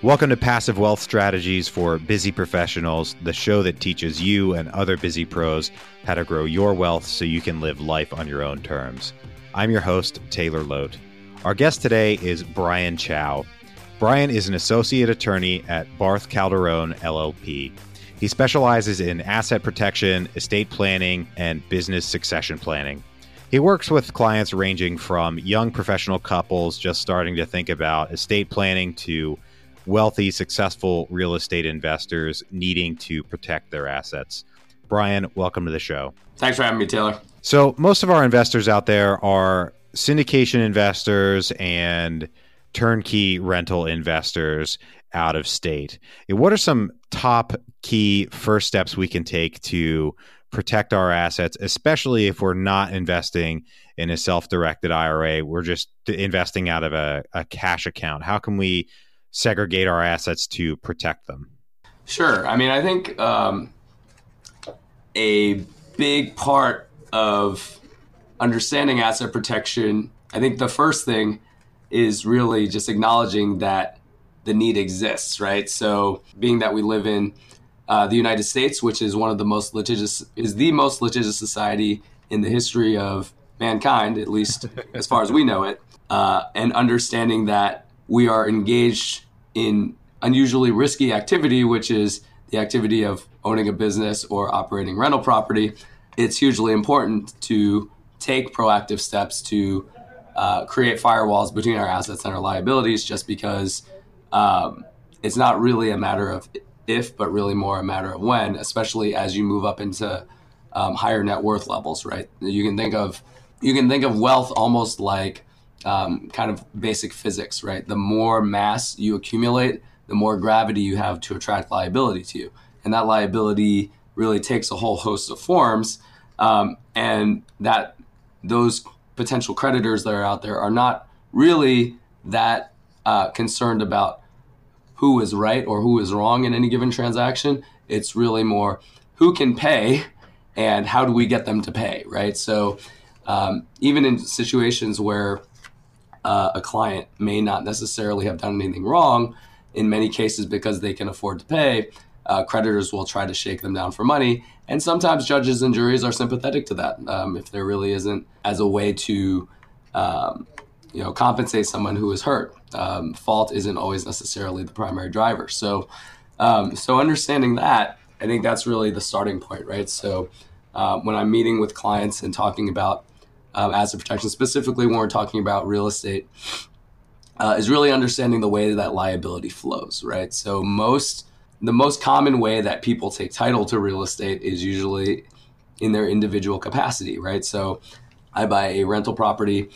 Welcome to Passive Wealth Strategies for Busy Professionals, the show that teaches you and other busy pros how to grow your wealth so you can live life on your own terms. I'm your host, Taylor Loht. Our guest today is Brian Chou. Brian is an associate attorney at Barth Calderon LLP. He specializes in asset protection, estate planning, and business succession planning. He works with clients ranging from young professional couples just starting to think about estate planning to wealthy, successful real estate investors needing to protect their assets. Brian, welcome to the show. Thanks for having me, Taylor. So, most of our investors out there are syndication investors and turnkey rental investors out of state. What are some top key first steps we can take to protect our assets, especially if we're not investing in a self directed IRA? We're just investing out of a, a cash account. How can we segregate our assets to protect them? Sure. I mean, I think um, a big part of understanding asset protection, I think the first thing is really just acknowledging that the need exists, right? So, being that we live in uh, the United States, which is one of the most litigious, is the most litigious society in the history of mankind, at least as far as we know it, uh, and understanding that we are engaged in unusually risky activity, which is the activity of owning a business or operating rental property, it's hugely important to take proactive steps to uh, create firewalls between our assets and our liabilities just because um, it's not really a matter of if, but really more a matter of when, especially as you move up into um, higher net worth levels, right? You can think of you can think of wealth almost like um, kind of basic physics, right? The more mass you accumulate, the more gravity you have to attract liability to you. And that liability really takes a whole host of forms. Um, and that those potential creditors that are out there are not really that uh, concerned about who is right or who is wrong in any given transaction. It's really more who can pay and how do we get them to pay, right? So um, even in situations where uh, a client may not necessarily have done anything wrong. In many cases, because they can afford to pay, uh, creditors will try to shake them down for money. And sometimes judges and juries are sympathetic to that um, if there really isn't as a way to, um, you know, compensate someone who is hurt. Um, fault isn't always necessarily the primary driver. So, um, so understanding that, I think that's really the starting point, right? So, uh, when I'm meeting with clients and talking about um, asset protection, specifically when we're talking about real estate, uh, is really understanding the way that liability flows, right? So most the most common way that people take title to real estate is usually in their individual capacity, right? So I buy a rental property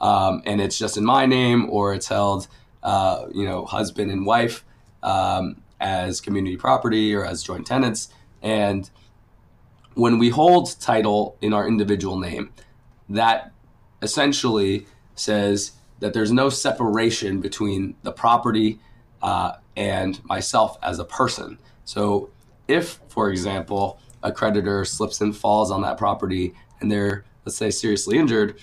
um, and it's just in my name or it's held, uh, you know, husband and wife um, as community property or as joint tenants. And when we hold title in our individual name, that essentially says that there's no separation between the property uh, and myself as a person. So, if, for example, a creditor slips and falls on that property and they're, let's say, seriously injured,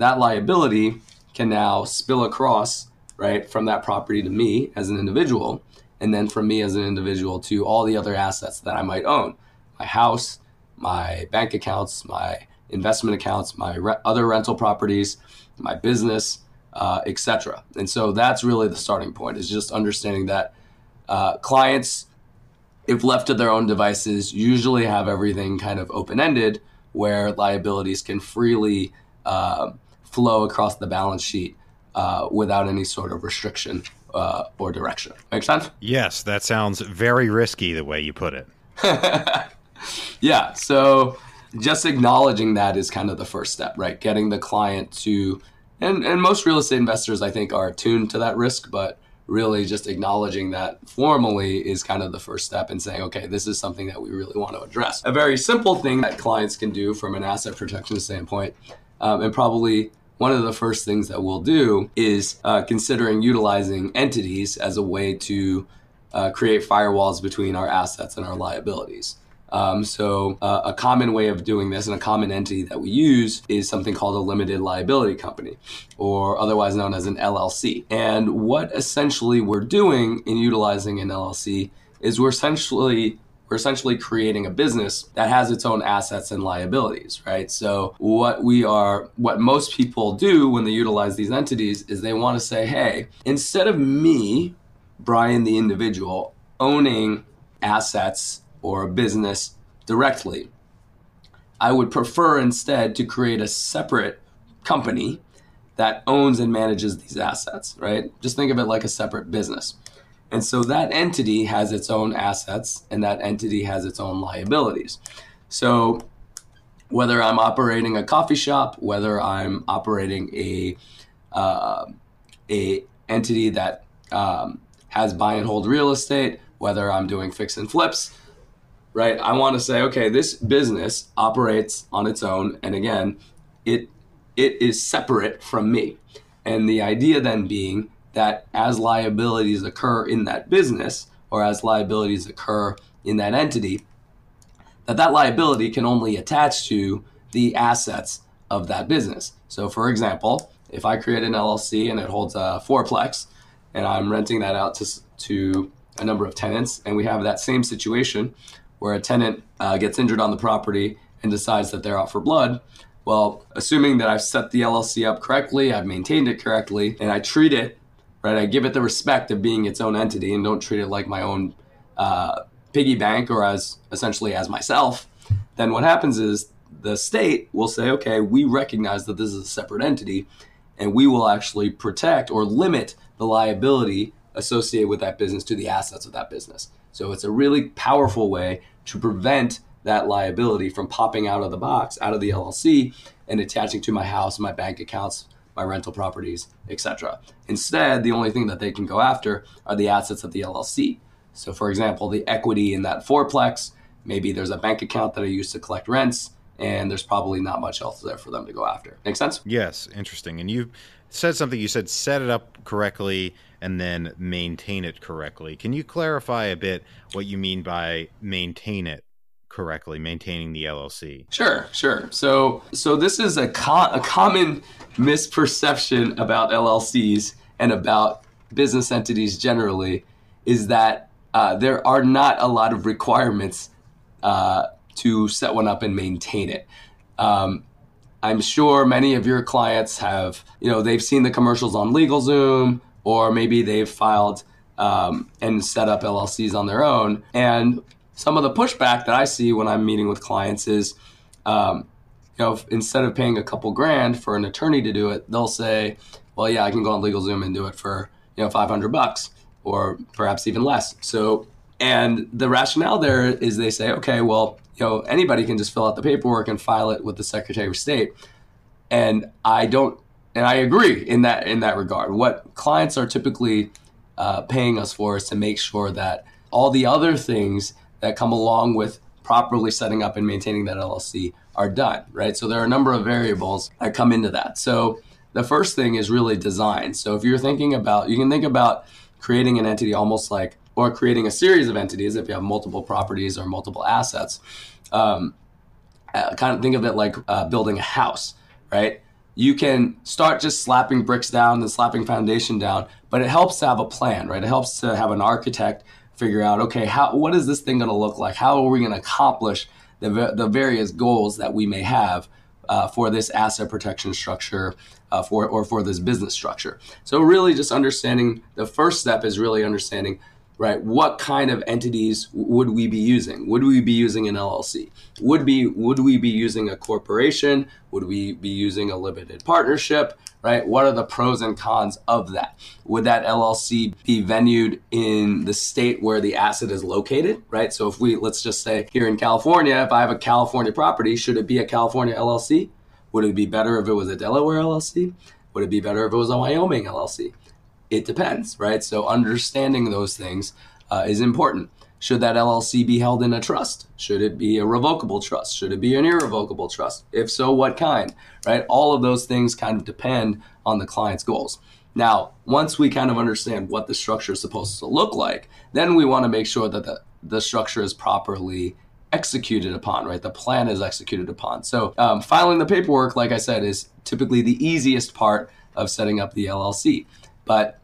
that liability can now spill across, right, from that property to me as an individual, and then from me as an individual to all the other assets that I might own my house, my bank accounts, my investment accounts, my re- other rental properties, my business, uh, etc. And so that's really the starting point is just understanding that uh, clients, if left to their own devices, usually have everything kind of open ended where liabilities can freely uh, flow across the balance sheet uh, without any sort of restriction uh, or direction. Make sense? Yes, that sounds very risky the way you put it. yeah. So just acknowledging that is kind of the first step, right? Getting the client to, and, and most real estate investors, I think, are attuned to that risk, but really just acknowledging that formally is kind of the first step in saying, okay, this is something that we really want to address. A very simple thing that clients can do from an asset protection standpoint, um, and probably one of the first things that we'll do is uh, considering utilizing entities as a way to uh, create firewalls between our assets and our liabilities. Um, so, uh, a common way of doing this and a common entity that we use is something called a limited liability company, or otherwise known as an LLC. And what essentially we're doing in utilizing an LLC is we're essentially we're essentially creating a business that has its own assets and liabilities, right? So what we are what most people do when they utilize these entities is they want to say, "Hey, instead of me, Brian the individual, owning assets or a business directly, I would prefer instead to create a separate company that owns and manages these assets, right? Just think of it like a separate business. And so that entity has its own assets and that entity has its own liabilities. So whether I'm operating a coffee shop, whether I'm operating a uh, a entity that um, has buy and hold real estate, whether I'm doing fix and flips, right? I want to say, okay, this business operates on its own, and again, it it is separate from me. And the idea then being that as liabilities occur in that business or as liabilities occur in that entity, that that liability can only attach to the assets of that business. So, for example, if I create an LLC and it holds a fourplex, and I'm renting that out to to a number of tenants, and we have that same situation where a tenant uh, gets injured on the property and decides that they're out for blood. Well, assuming that I've set the LLC up correctly, I've maintained it correctly, and I treat it right? I give it the respect of being its own entity and don't treat it like my own uh, piggy bank or as essentially as myself. Then what happens is the state will say, okay, we recognize that this is a separate entity, and we will actually protect or limit the liability associated with that business to the assets of that business. So it's a really powerful way to prevent that liability from popping out of the box, out of the LLC, and attaching to my house, and my bank accounts, my rental properties, etc. Instead, the only thing that they can go after are the assets of the LLC. So, for example, the equity in that fourplex, maybe there's a bank account that I use to collect rents, and there's probably not much else there for them to go after. Make sense? Yes, interesting. And you said something, you said set it up correctly and then maintain it correctly. Can you clarify a bit what you mean by maintain it? Correctly maintaining the LLC? Sure, sure. So so this is a co- a common misperception about LLCs and about business entities generally is that uh, there are not a lot of requirements uh, to set one up and maintain it. Um, I'm sure many of your clients have, you know, they've seen the commercials on LegalZoom, or maybe they've filed um, and set up LLCs on their own. And some of the pushback that I see when I'm meeting with clients is, um, you know, instead of paying a couple grand for an attorney to do it, they'll say, well, yeah, I can go on LegalZoom and do it for, you know, 500 bucks or perhaps even less. So, and the rationale there is they say, okay, well, you know, anybody can just fill out the paperwork and file it with the Secretary of State. And I don't, and I agree in that in that regard. What clients are typically uh, paying us for is to make sure that all the other things that come along with properly setting up and maintaining that LLC are done, right? So there are a number of variables that come into that. So the first thing is really design. So if you're thinking about, you can think about creating an entity almost like, or creating a series of entities if you have multiple properties or multiple assets. Um, uh, kind of think of it like uh, building a house, right? You can start just slapping bricks down and slapping foundation down, but it helps to have a plan, right? It helps to have an architect figure out, okay, how what is this thing going to look like? How are we going to accomplish the, the various goals that we may have uh, for this asset protection structure uh, for or for this business structure. So really, just understanding the first step is really understanding right what kind of entities would we be using would we be using an llc would be would we be using a corporation would we be using a limited partnership right? What are the pros and cons of that? Would that llc be venued in the state where the asset is located right? So if we let's just say here in california if i have a california property should it be a california llc would it be better if it was a delaware llc would it be better if it was a wyoming llc it depends, right? So understanding those things uh, is important. Should that LLC be held in a trust? Should it be a revocable trust? Should it be an irrevocable trust? If so, what kind? Right? All of those things kind of depend on the client's goals. Now, once we kind of understand what the structure is supposed to look like, then we want to make sure that the, the structure is properly executed upon, right? The plan is executed upon. So um, filing the paperwork, like I said, is typically the easiest part of setting up the LLC. But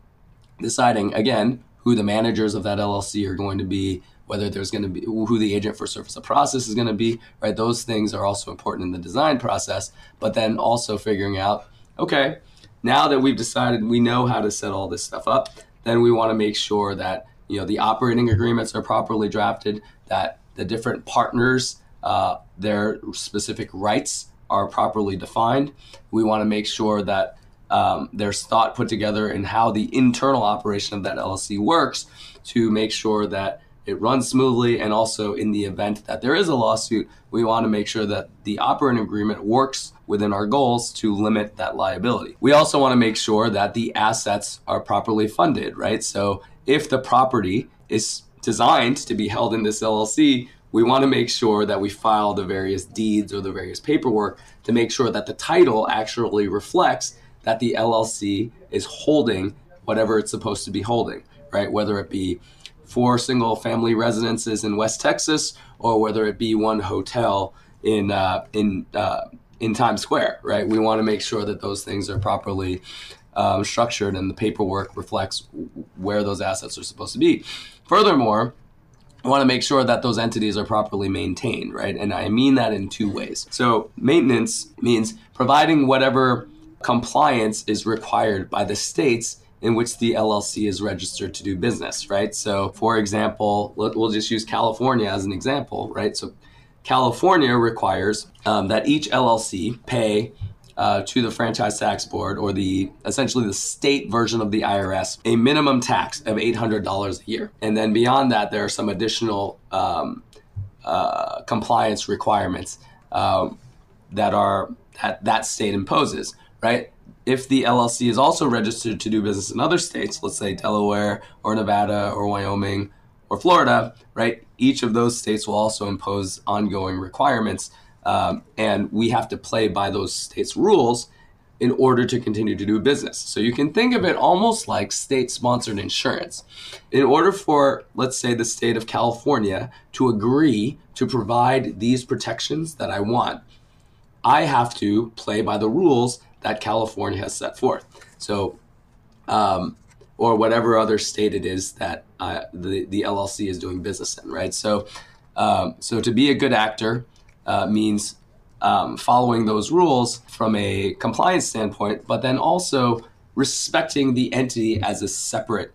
deciding again who the managers of that LLC are going to be, whether there's going to be who the agent for service of process is going to be, right? Those things are also important in the design process. But then also figuring out, okay, now that we've decided we know how to set all this stuff up, then we want to make sure that you know the operating agreements are properly drafted, that the different partners, uh, their specific rights are properly defined. We want to make sure that um, there's thought put together in how the internal operation of that LLC works to make sure that it runs smoothly. And also, in the event that there is a lawsuit, we want to make sure that the operating agreement works within our goals to limit that liability. We also want to make sure that the assets are properly funded, right? So, if the property is designed to be held in this LLC, we want to make sure that we file the various deeds or the various paperwork to make sure that the title actually reflects that the LLC is holding whatever it's supposed to be holding, right? Whether it be four single family residences in West Texas or whether it be one hotel in uh, in uh, in Times Square, right? We want to make sure that those things are properly um, structured and the paperwork reflects where those assets are supposed to be. Furthermore, I want to make sure that those entities are properly maintained, right? And I mean that in two ways. So, maintenance means providing whatever compliance is required by the states in which the LLC is registered to do business, right? So, for example, we'll just use California as an example, right? So, California requires um, that each LLC pay uh, to the franchise tax board or the essentially the state version of the IRS a minimum tax of $800 a year. And then beyond that, there are some additional um, uh, compliance requirements um, that are that that state imposes, right? if the LLC is also registered to do business in other states, let's say Delaware or Nevada or Wyoming or Florida, right? Each of those states will also impose ongoing requirements. Um, and we have to play by those states' rules in order to continue to do business. So you can think of it almost like state sponsored insurance. In order for, let's say, the state of California to agree to provide these protections that I want, I have to play by the rules that California has set forth. So, um, or whatever other state it is that uh, the the LLC is doing business in, right? So, um, so to be a good actor uh, means um, following those rules from a compliance standpoint, but then also respecting the entity as a separate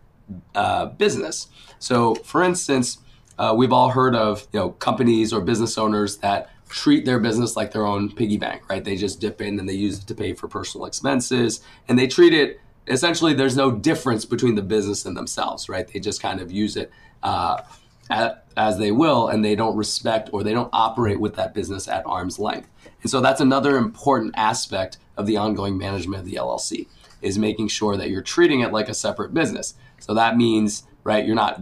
uh, business. So, for instance, uh, we've all heard of you know companies or business owners that treat their business like their own piggy bank, right? They just dip in and they use it to pay for personal expenses and they treat it essentially there's no difference between the business and themselves, right? They just kind of use it uh, at, as they will and they don't respect or they don't operate with that business at arm's length. And so that's another important aspect of the ongoing management of the LLC is making sure that you're treating it like a separate business. So that means, right, you're not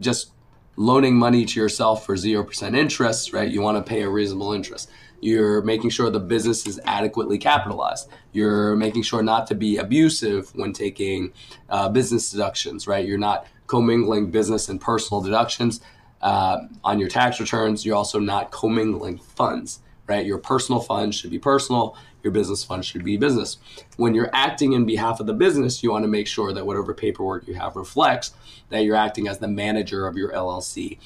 just loaning money to yourself for 0% interest, right? You want to pay a reasonable interest. You're making sure the business is adequately capitalized. You're making sure not to be abusive when taking uh, business deductions, right? You're not commingling business and personal deductions uh, on your tax returns. You're also not commingling funds, right? Your personal funds should be personal your business fund should be business. When you're acting in behalf of the business, you want to make sure that whatever paperwork you have reflects that you're acting as the manager of your LLC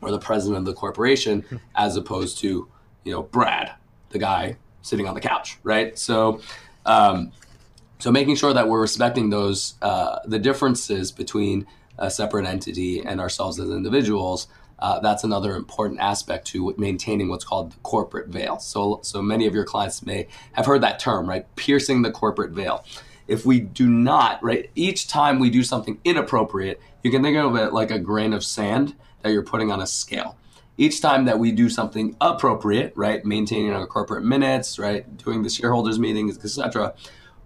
or the president of the corporation as opposed to, you know, Brad, the guy sitting on the couch, right? So, um, so making sure that we're respecting those uh, the differences between a separate entity and ourselves as individuals uh, that's another important aspect to maintaining what's called the corporate veil. So, so many of your clients may have heard that term, right? Piercing the corporate veil. If we do not, right, each time we do something inappropriate, you can think of it like a grain of sand that you're putting on a scale. Each time that we do something appropriate, right, maintaining our corporate minutes, right, doing the shareholders meetings, etc.,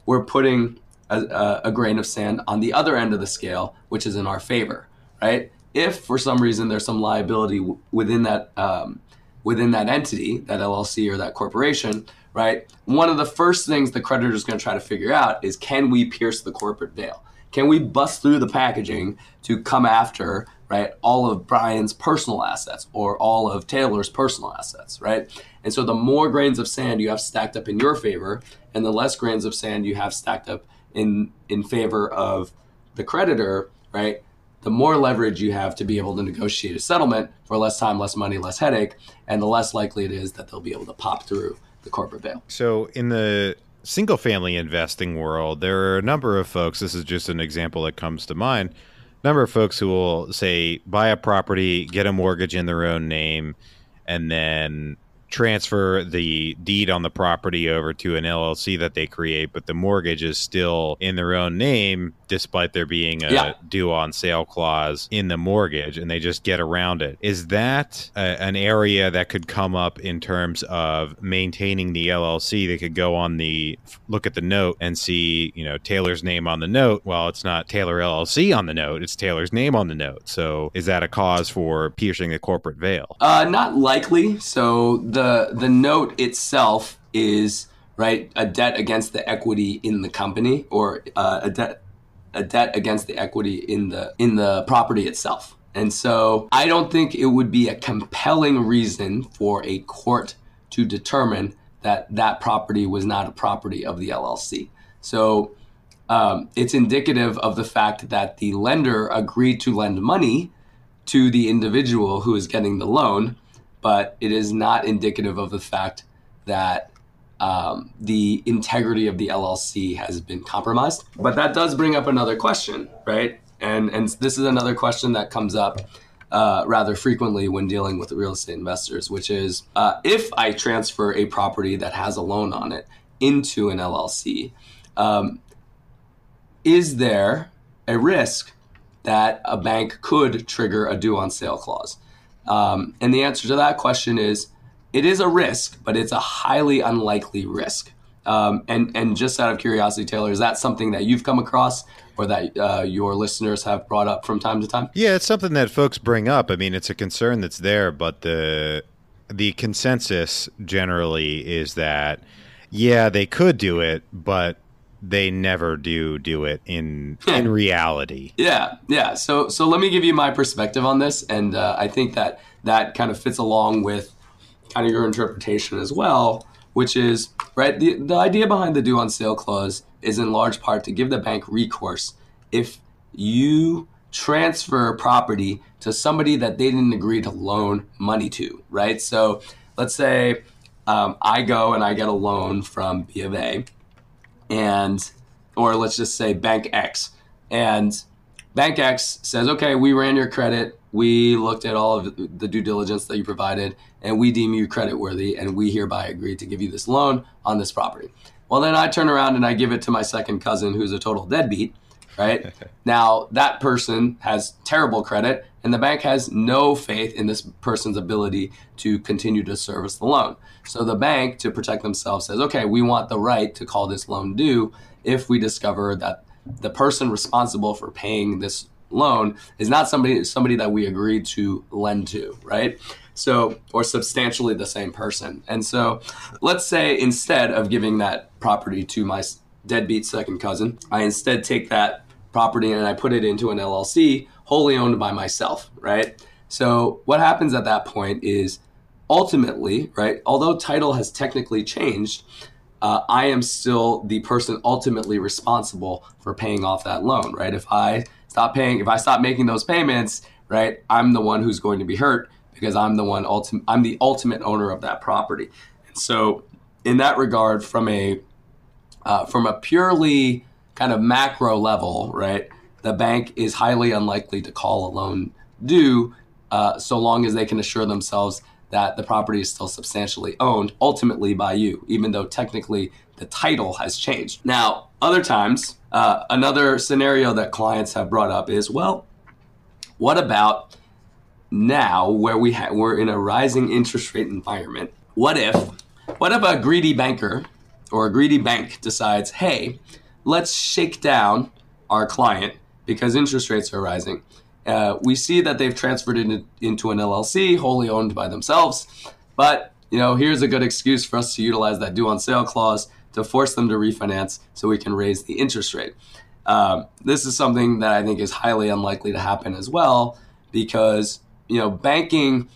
we're putting a, a grain of sand on the other end of the scale, which is in our favor, right? If for some reason there's some liability w- within that um, within that entity, that LLC or that corporation, right? One of the first things the creditor is going to try to figure out is can we pierce the corporate veil? Can we bust through the packaging to come after right? All of Brian's personal assets or all of Taylor's personal assets, right? And so the more grains of sand you have stacked up in your favor and the less grains of sand you have stacked up in in favor of the creditor, right? The more leverage you have to be able to negotiate a settlement for less time, less money, less headache, and the less likely it is that they'll be able to pop through the corporate veil. So in the single family investing world, there are a number of folks, this is just an example that comes to mind, number of folks who will say buy a property, get a mortgage in their own name, and then transfer the deed on the property over to an LLC that they create, but the mortgage is still in their own name, despite there being a yeah. due on sale clause in the mortgage, and they just get around it. Is that a, an area that could come up in terms of maintaining the LLC? They could go on the look at the note and see, you know, Taylor's name on the note. Well, it's not Taylor LLC on the note; it's Taylor's name on the note. So, is that a cause for piercing the corporate veil? Uh, not likely. So the the the note itself is right a debt against the equity in the company or uh, a debt a debt against the equity in the in the property itself. And so I don't think it would be a compelling reason for a court to determine that that property was not a property of the LLC. So um, it's indicative of the fact that the lender agreed to lend money to the individual who is getting the loan but it is not indicative of the fact that um, the integrity of the LLC has been compromised. But that does bring up another question, right? And and this is another question that comes up uh, rather frequently when dealing with real estate investors, which is uh, if I transfer a property that has a loan on it into an LLC, um, is there a risk that a bank could trigger a due on sale clause? Um, and the answer to that question is it is a risk, but it's a highly unlikely risk. Um, and and just out of curiosity, Taylor, is that something that you've come across or that uh, your listeners have brought up from time to time? Yeah, it's something that folks bring up. I mean, it's a concern that's there, but the the consensus generally is that yeah, they could do it, but they never do do it in in reality. Yeah, yeah. So so let me give you my perspective on this, and uh, I think that that kind of fits along with kind of your interpretation as well, which is right. The the idea behind the due on sale clause is in large part to give the bank recourse if you transfer property to somebody that they didn't agree to loan money to, right? So let's say um, I go and I get a loan from B of A and or let's just say bank X and bank X says, okay, we ran your credit, we looked at all of the due diligence that you provided, and we deem you credit worthy, and we hereby agree to give you this loan on this property. Well, then I turn around and I give it to my second cousin, who's a total deadbeat, right? now that person has terrible credit, and the bank has no faith in this person's ability to continue to service the loan. So the bank, to protect themselves, says, okay, we want the right to call this loan due if we discover that the person responsible for paying this loan is not somebody somebody that we agreed to lend to, right? So, or substantially the same person. And so, let's say instead of giving that property to my deadbeat second cousin, I instead take that property and I put it into an LLC wholly owned by myself, right? So, what happens at that point is ultimately, right, although title has technically changed, uh, I am still the person ultimately responsible for paying off that loan, right? If I stop paying, if I stop making those payments, right, I'm the one who's going to be hurt because I'm the one ultimate, I'm the ultimate owner of that property. And so, in that regard, from a uh, from a purely kind of macro level, right, the bank is highly unlikely to call a loan due uh, so long as they can assure themselves that the property is still substantially owned ultimately by you, even though technically the title has changed. Now, other times, uh, another scenario that clients have brought up is well, what about now where we ha- we're in a rising interest rate environment? What if, what if a greedy banker or a greedy bank decides, hey, let's shake down our client because interest rates are rising uh, we see that they've transferred it into an LLC, wholly owned by themselves. But you know, here's a good excuse for us to utilize that due on sale clause to force them to refinance, so we can raise the interest rate. Um, this is something that I think is highly unlikely to happen as well, because you know banking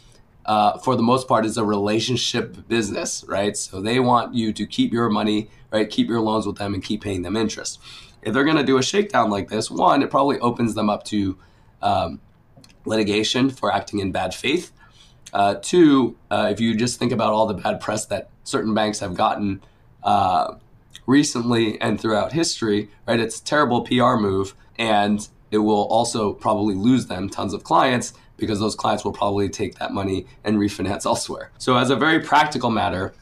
uh, for the most part is a relationship business, right? So they want you to keep your money, right? Keep your loans with them and keep paying them interest. If they're going to do a shakedown like this, one, it probably opens them up to um, litigation for acting in bad faith. Uh, two, uh, if you just think about all the bad press that certain banks have gotten uh, recently and throughout history, right? It's a terrible PR move, and it will also probably lose them tons of clients because those clients will probably take that money and refinance elsewhere. So, as a very practical matter,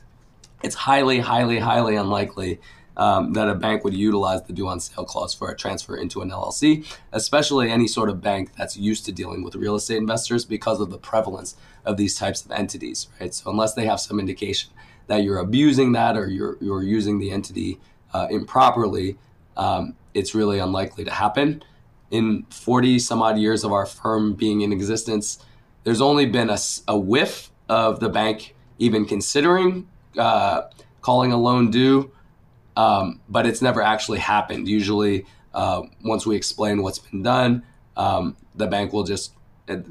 it's highly, highly, highly unlikely um, that a bank would utilize the due on sale clause for a transfer into an LLC, especially any sort of bank that's used to dealing with real estate investors because of the prevalence of these types of entities, right? So, unless they have some indication that you're abusing that or you're, you're using the entity uh, improperly, um, it's really unlikely to happen in 40 some odd years of our firm being in existence, there's only been a, a whiff of the bank even considering uh, calling a loan due, um, but it's never actually happened. Usually, uh, once we explain what's been done, um, the bank will just,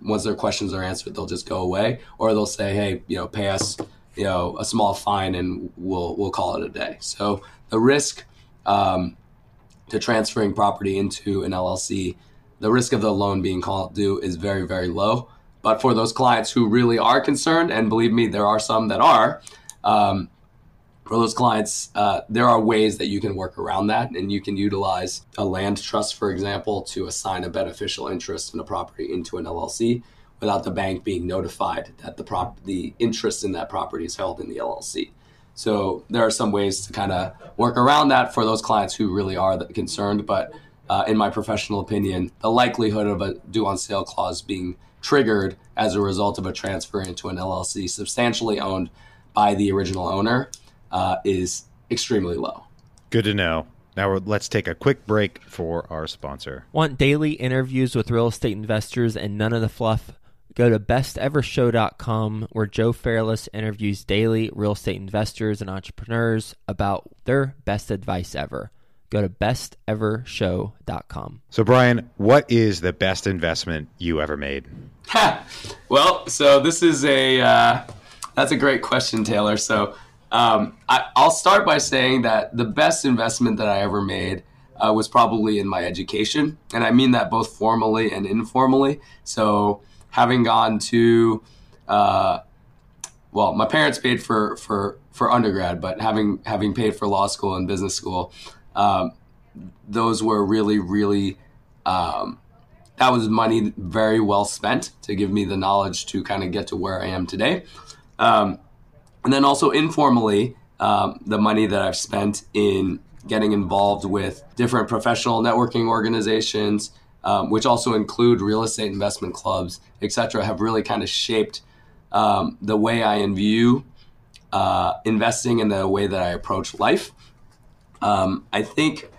once their questions are answered, they'll just go away, or they'll say, "Hey, you know, pay us, you know, a small fine, and we'll we'll call it a day." So the risk um, to transferring property into an LLC, the risk of the loan being called due is very, very low. But for those clients who really are concerned, and believe me, there are some that are, um, for those clients, uh, there are ways that you can work around that, and you can utilize a land trust, for example, to assign a beneficial interest in a property into an LLC without the bank being notified that the prop the interest in that property is held in the LLC. So there are some ways to kind of work around that for those clients who really are concerned. But uh, in my professional opinion, the likelihood of a due on sale clause being triggered as a result of a transfer into an LLC substantially owned by the original owner uh, is extremely low. Good to know. Now let's take a quick break for our sponsor. Want daily interviews with real estate investors and none of the fluff? Go to bestevershow.com where Joe Fairless interviews daily real estate investors and entrepreneurs about their best advice ever. Go to bestevershow.com. So, Brian, what is the best investment you ever made? well, so this is a uh, that's a great question, Taylor. So, um, I, will start by saying that the best investment that I ever made uh, was probably in my education, and I mean that both formally and informally. So having gone to, uh, well, my parents paid for for for undergrad, but having having paid for law school and business school, um, those were really really. Um, that was money very well spent to give me the knowledge to kind of get to where I am today. Um, and then also informally, um, the money that I've spent in getting involved with different professional networking organizations, um, which also include real estate investment clubs, et cetera, have really kind of shaped um, the way I view uh, investing and the way that I approach life. Um, I think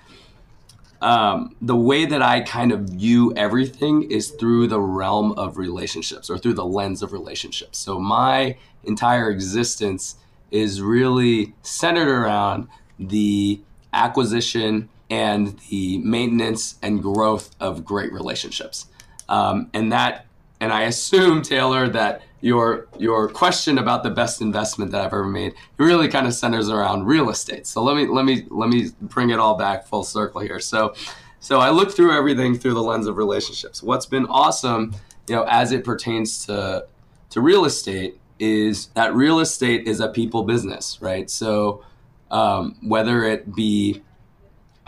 um, the way that I kind of view everything is through the realm of relationships or through the lens of relationships. So my entire existence is really centered around the acquisition and the maintenance and growth of great relationships. Um, and that, and I assume Taylor that your your question about the best investment that I've ever made really kind of centers around real estate. So let me let me let me bring it all back full circle here. So so I look through everything through the lens of relationships. What's been awesome, you know, as it pertains to to real estate is that real estate is a people business, right? So um, whether it be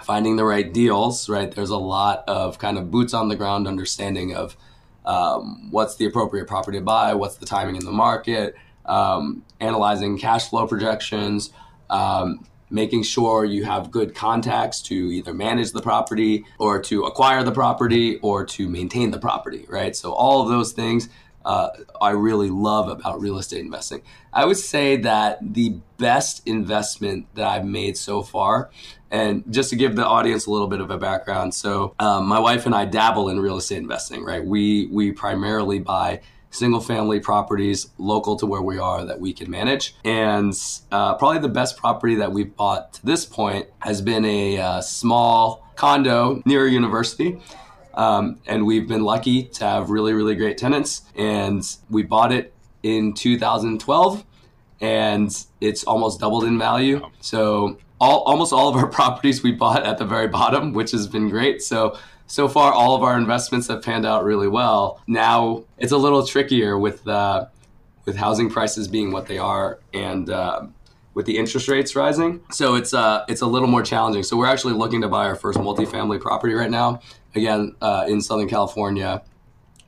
finding the right deals, right? There's a lot of kind of boots on the ground understanding of um, what's the appropriate property to buy, what's the timing in the market, um, analyzing cash flow projections, um, making sure you have good contacts to either manage the property or to acquire the property or to maintain the property, right? So all of those things uh, I really love about real estate investing. I would say that the best investment that I've made so far, and just to give the audience a little bit of a background, so um, my wife and I dabble in real estate investing. Right, we we primarily buy single family properties local to where we are that we can manage. And uh, probably the best property that we've bought to this point has been a uh, small condo near a university Um, and we've been lucky to have really, really great tenants. And we bought it in 2012 and it's almost doubled in value. So all, almost all of our properties we bought at the very bottom, which has been great. So so far, all of our investments have panned out really well. Now it's a little trickier with uh, with housing prices being what they are and uh, with the interest rates rising. So it's uh, it's a little more challenging. So we're actually looking to buy our first multifamily property right now, again uh, in Southern California,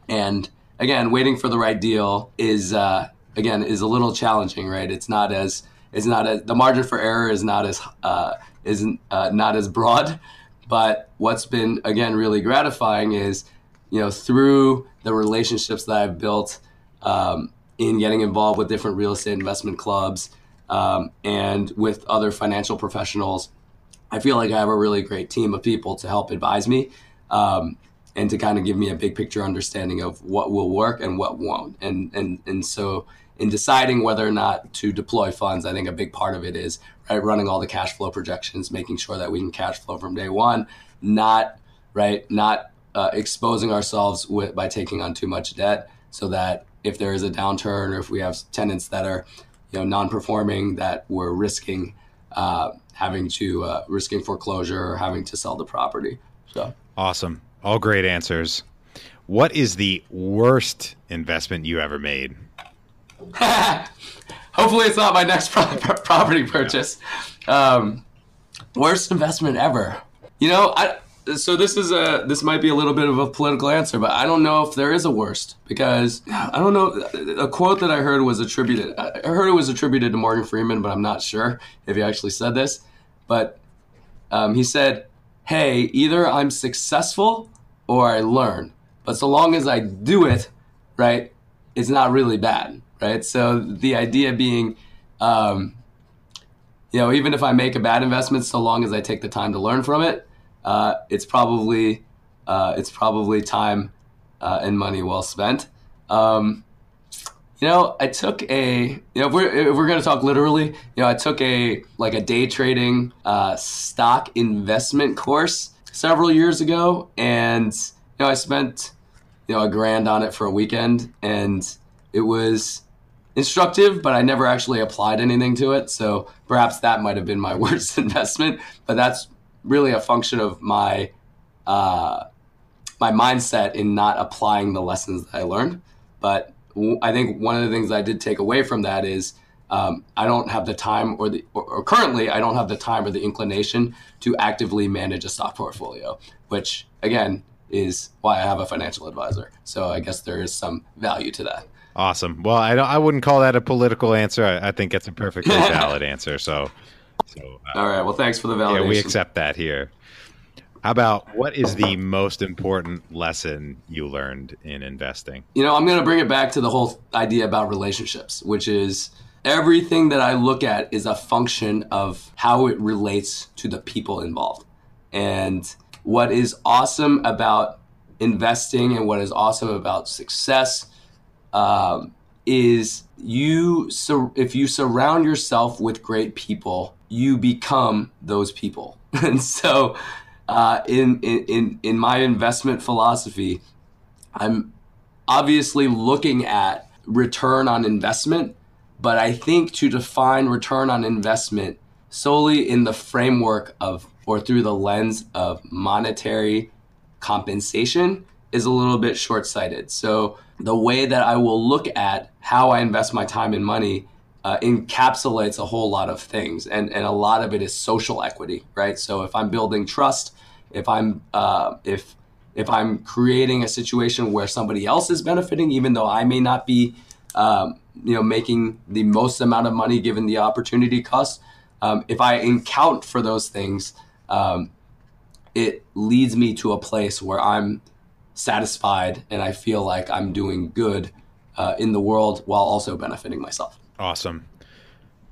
and again waiting for the right deal is uh, again is a little challenging. Right, it's not as it's not as the margin for error is not as uh, isn't uh, not as broad. But what's been again really gratifying is, you know, through the relationships that I've built um, in getting involved with different real estate investment clubs um, and with other financial professionals, I feel like I have a really great team of people to help advise me um, and to kind of give me a big picture understanding of what will work and what won't. And and and so in deciding whether or not to deploy funds, I think a big part of it is right running all the cash flow projections, making sure that we can cash flow from day one, not right not uh, exposing ourselves with, by taking on too much debt, so that if there is a downturn or if we have tenants that are you know non-performing, that we're risking uh, having to uh, risking foreclosure or having to sell the property. So awesome, all great answers. What is the worst investment you ever made? Hopefully, it's not my next pro- property purchase. Um, worst investment ever. You know, I so this is a this might be a little bit of a political answer, but I don't know if there is a worst because I don't know. A quote that I heard was attributed. I heard it was attributed to Morgan Freeman, but I'm not sure if he actually said this. But um, he said, "Hey, either I'm successful or I learn, but so long as I do it, right, it's not really bad." right? So the idea being, um, you know, even if I make a bad investment, so long as I take the time to learn from it, uh, it's probably uh, it's probably time uh, and money well spent. Um, you know, I took a you know if we're if we're gonna talk literally, you know, I took a like a day trading uh, stock investment course several years ago, and you know I spent you know a grand on it for a weekend, and it was instructive, but I never actually applied anything to it. So perhaps that might have been my worst investment. But that's really a function of my uh, my mindset in not applying the lessons that I learned. But I think one of the things I did take away from that is um, I don't have the time or the or, or, currently I don't have the time or the inclination to actively manage a stock portfolio, which again is why I have a financial advisor. So I guess there is some value to that. Awesome. Well, I I wouldn't call that a political answer. I, I think it's a perfectly valid answer. So, so uh, all right. Well, thanks for the validation. Yeah, we accept that here. How about what is the most important lesson you learned in investing? You know, I'm going to bring it back to the whole idea about relationships, which is everything that I look at is a function of how it relates to the people involved. And what is awesome about investing and what is awesome about success um, is you sur- if you surround yourself with great people, you become those people. and so, uh, in in in my investment philosophy, I'm obviously looking at return on investment, but I think to define return on investment solely in the framework of or through the lens of monetary compensation is a little bit short sighted. So, the way that I will look at how I invest my time and money uh, encapsulates a whole lot of things. And, and a lot of it is social equity, right? So, if I'm building trust, if I'm, uh, if, if I'm creating a situation where somebody else is benefiting, even though I may not be, um, you know, making the most amount of money given the opportunity cost, um, if I account for those things, um, it leads me to a place where I'm satisfied and I feel like I'm doing good uh, in the world while also benefiting myself. Awesome.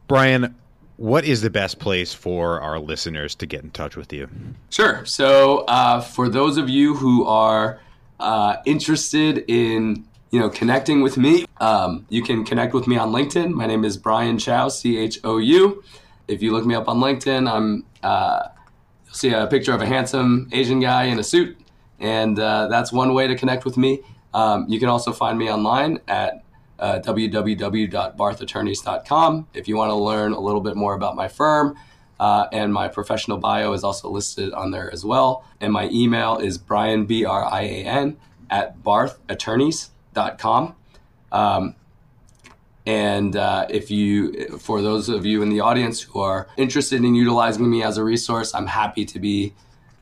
Brian, what is the best place for our listeners to get in touch with you? Sure. So, uh, for those of you who are uh, interested in you know connecting with me, um, you can connect with me on LinkedIn. My name is Brian Chou, C H O U. If you look me up on LinkedIn, I'm uh, you'll see a picture of a handsome Asian guy in a suit And uh, that's one way to connect with me. Um, you can also find me online at uh, www.barthattorneys.com if you want to learn a little bit more about my firm. Uh, and my professional bio is also listed on there as well. And my email is brian, B R I A N, at barthattorneys.com. Um, and uh, if you, for those of you in the audience who are interested in utilizing me as a resource, I'm happy to be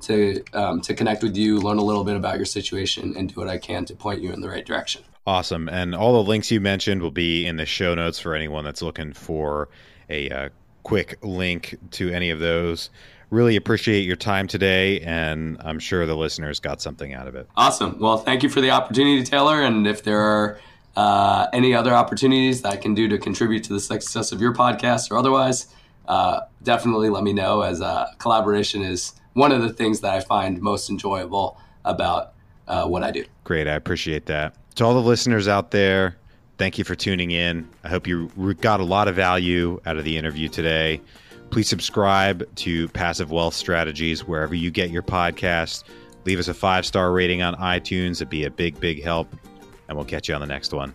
to um, to connect with you, learn a little bit about your situation, and do what I can to point you in the right direction. Awesome. And all the links you mentioned will be in the show notes for anyone that's looking for a uh, quick link to any of those. Really appreciate your time today, and I'm sure the listeners got something out of it. Awesome. Well, thank you for the opportunity, Taylor. And if there are uh, any other opportunities that I can do to contribute to the success of your podcast or otherwise, uh, definitely let me know as uh, collaboration is one of the things that I find most enjoyable about uh, what I do. Great. I appreciate that. To all the listeners out there, thank you for tuning in. I hope you got a lot of value out of the interview today. Please subscribe to Passive Wealth Strategies wherever you get your podcasts. Leave us a five star rating on iTunes. It'd be a big, big help. And we'll catch you on the next one.